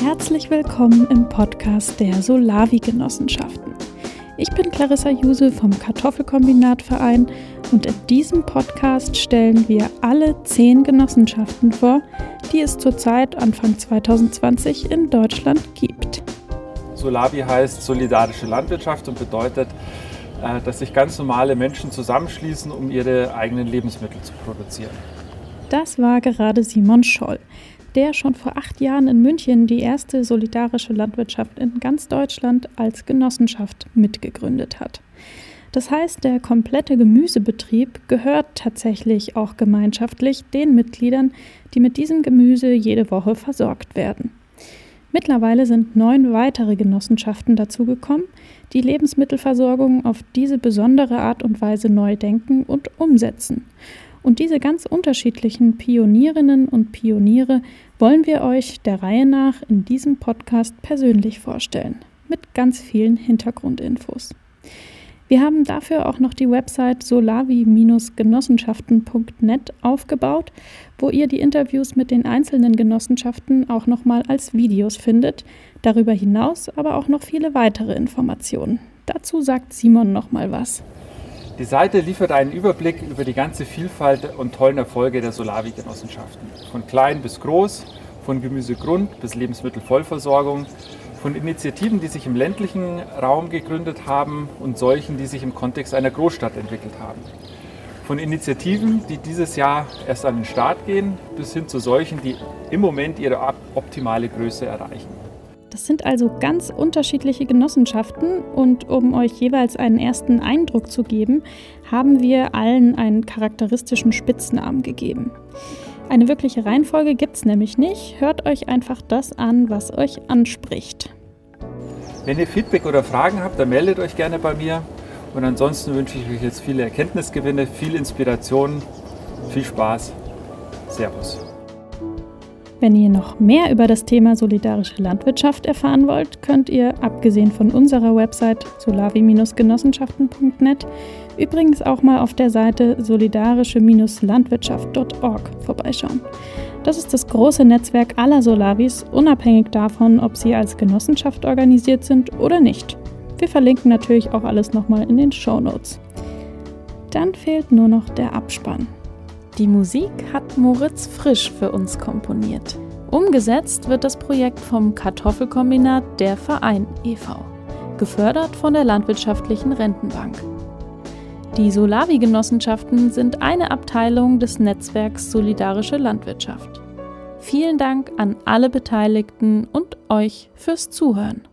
Herzlich willkommen im Podcast der Solavi-Genossenschaften. Ich bin Clarissa Juse vom Kartoffelkombinatverein und in diesem Podcast stellen wir alle zehn Genossenschaften vor, die es zurzeit Anfang 2020 in Deutschland gibt. Solavi heißt solidarische Landwirtschaft und bedeutet, äh, dass sich ganz normale Menschen zusammenschließen, um ihre eigenen Lebensmittel zu produzieren. Das war gerade Simon Scholl der schon vor acht Jahren in München die erste solidarische Landwirtschaft in ganz Deutschland als Genossenschaft mitgegründet hat. Das heißt, der komplette Gemüsebetrieb gehört tatsächlich auch gemeinschaftlich den Mitgliedern, die mit diesem Gemüse jede Woche versorgt werden. Mittlerweile sind neun weitere Genossenschaften dazugekommen, die Lebensmittelversorgung auf diese besondere Art und Weise neu denken und umsetzen. Und diese ganz unterschiedlichen Pionierinnen und Pioniere wollen wir euch der Reihe nach in diesem Podcast persönlich vorstellen, mit ganz vielen Hintergrundinfos. Wir haben dafür auch noch die Website solavi-genossenschaften.net aufgebaut, wo ihr die Interviews mit den einzelnen Genossenschaften auch nochmal als Videos findet, darüber hinaus aber auch noch viele weitere Informationen. Dazu sagt Simon nochmal was. Die Seite liefert einen Überblick über die ganze Vielfalt und tollen Erfolge der Solavi-Genossenschaften. Von klein bis groß, von Gemüsegrund bis Lebensmittelvollversorgung, von Initiativen, die sich im ländlichen Raum gegründet haben und solchen, die sich im Kontext einer Großstadt entwickelt haben. Von Initiativen, die dieses Jahr erst an den Start gehen, bis hin zu solchen, die im Moment ihre optimale Größe erreichen. Das sind also ganz unterschiedliche Genossenschaften und um euch jeweils einen ersten Eindruck zu geben, haben wir allen einen charakteristischen Spitznamen gegeben. Eine wirkliche Reihenfolge gibt es nämlich nicht. Hört euch einfach das an, was euch anspricht. Wenn ihr Feedback oder Fragen habt, dann meldet euch gerne bei mir. Und ansonsten wünsche ich euch jetzt viele Erkenntnisgewinne, viel Inspiration, viel Spaß. Servus. Wenn ihr noch mehr über das Thema solidarische Landwirtschaft erfahren wollt, könnt ihr, abgesehen von unserer Website solavi-genossenschaften.net, übrigens auch mal auf der Seite solidarische-landwirtschaft.org vorbeischauen. Das ist das große Netzwerk aller Solavis, unabhängig davon, ob sie als Genossenschaft organisiert sind oder nicht. Wir verlinken natürlich auch alles nochmal in den Show Notes. Dann fehlt nur noch der Abspann. Die Musik hat Moritz Frisch für uns komponiert. Umgesetzt wird das Projekt vom Kartoffelkombinat Der Verein e.V., gefördert von der Landwirtschaftlichen Rentenbank. Die Solavi-Genossenschaften sind eine Abteilung des Netzwerks Solidarische Landwirtschaft. Vielen Dank an alle Beteiligten und euch fürs Zuhören.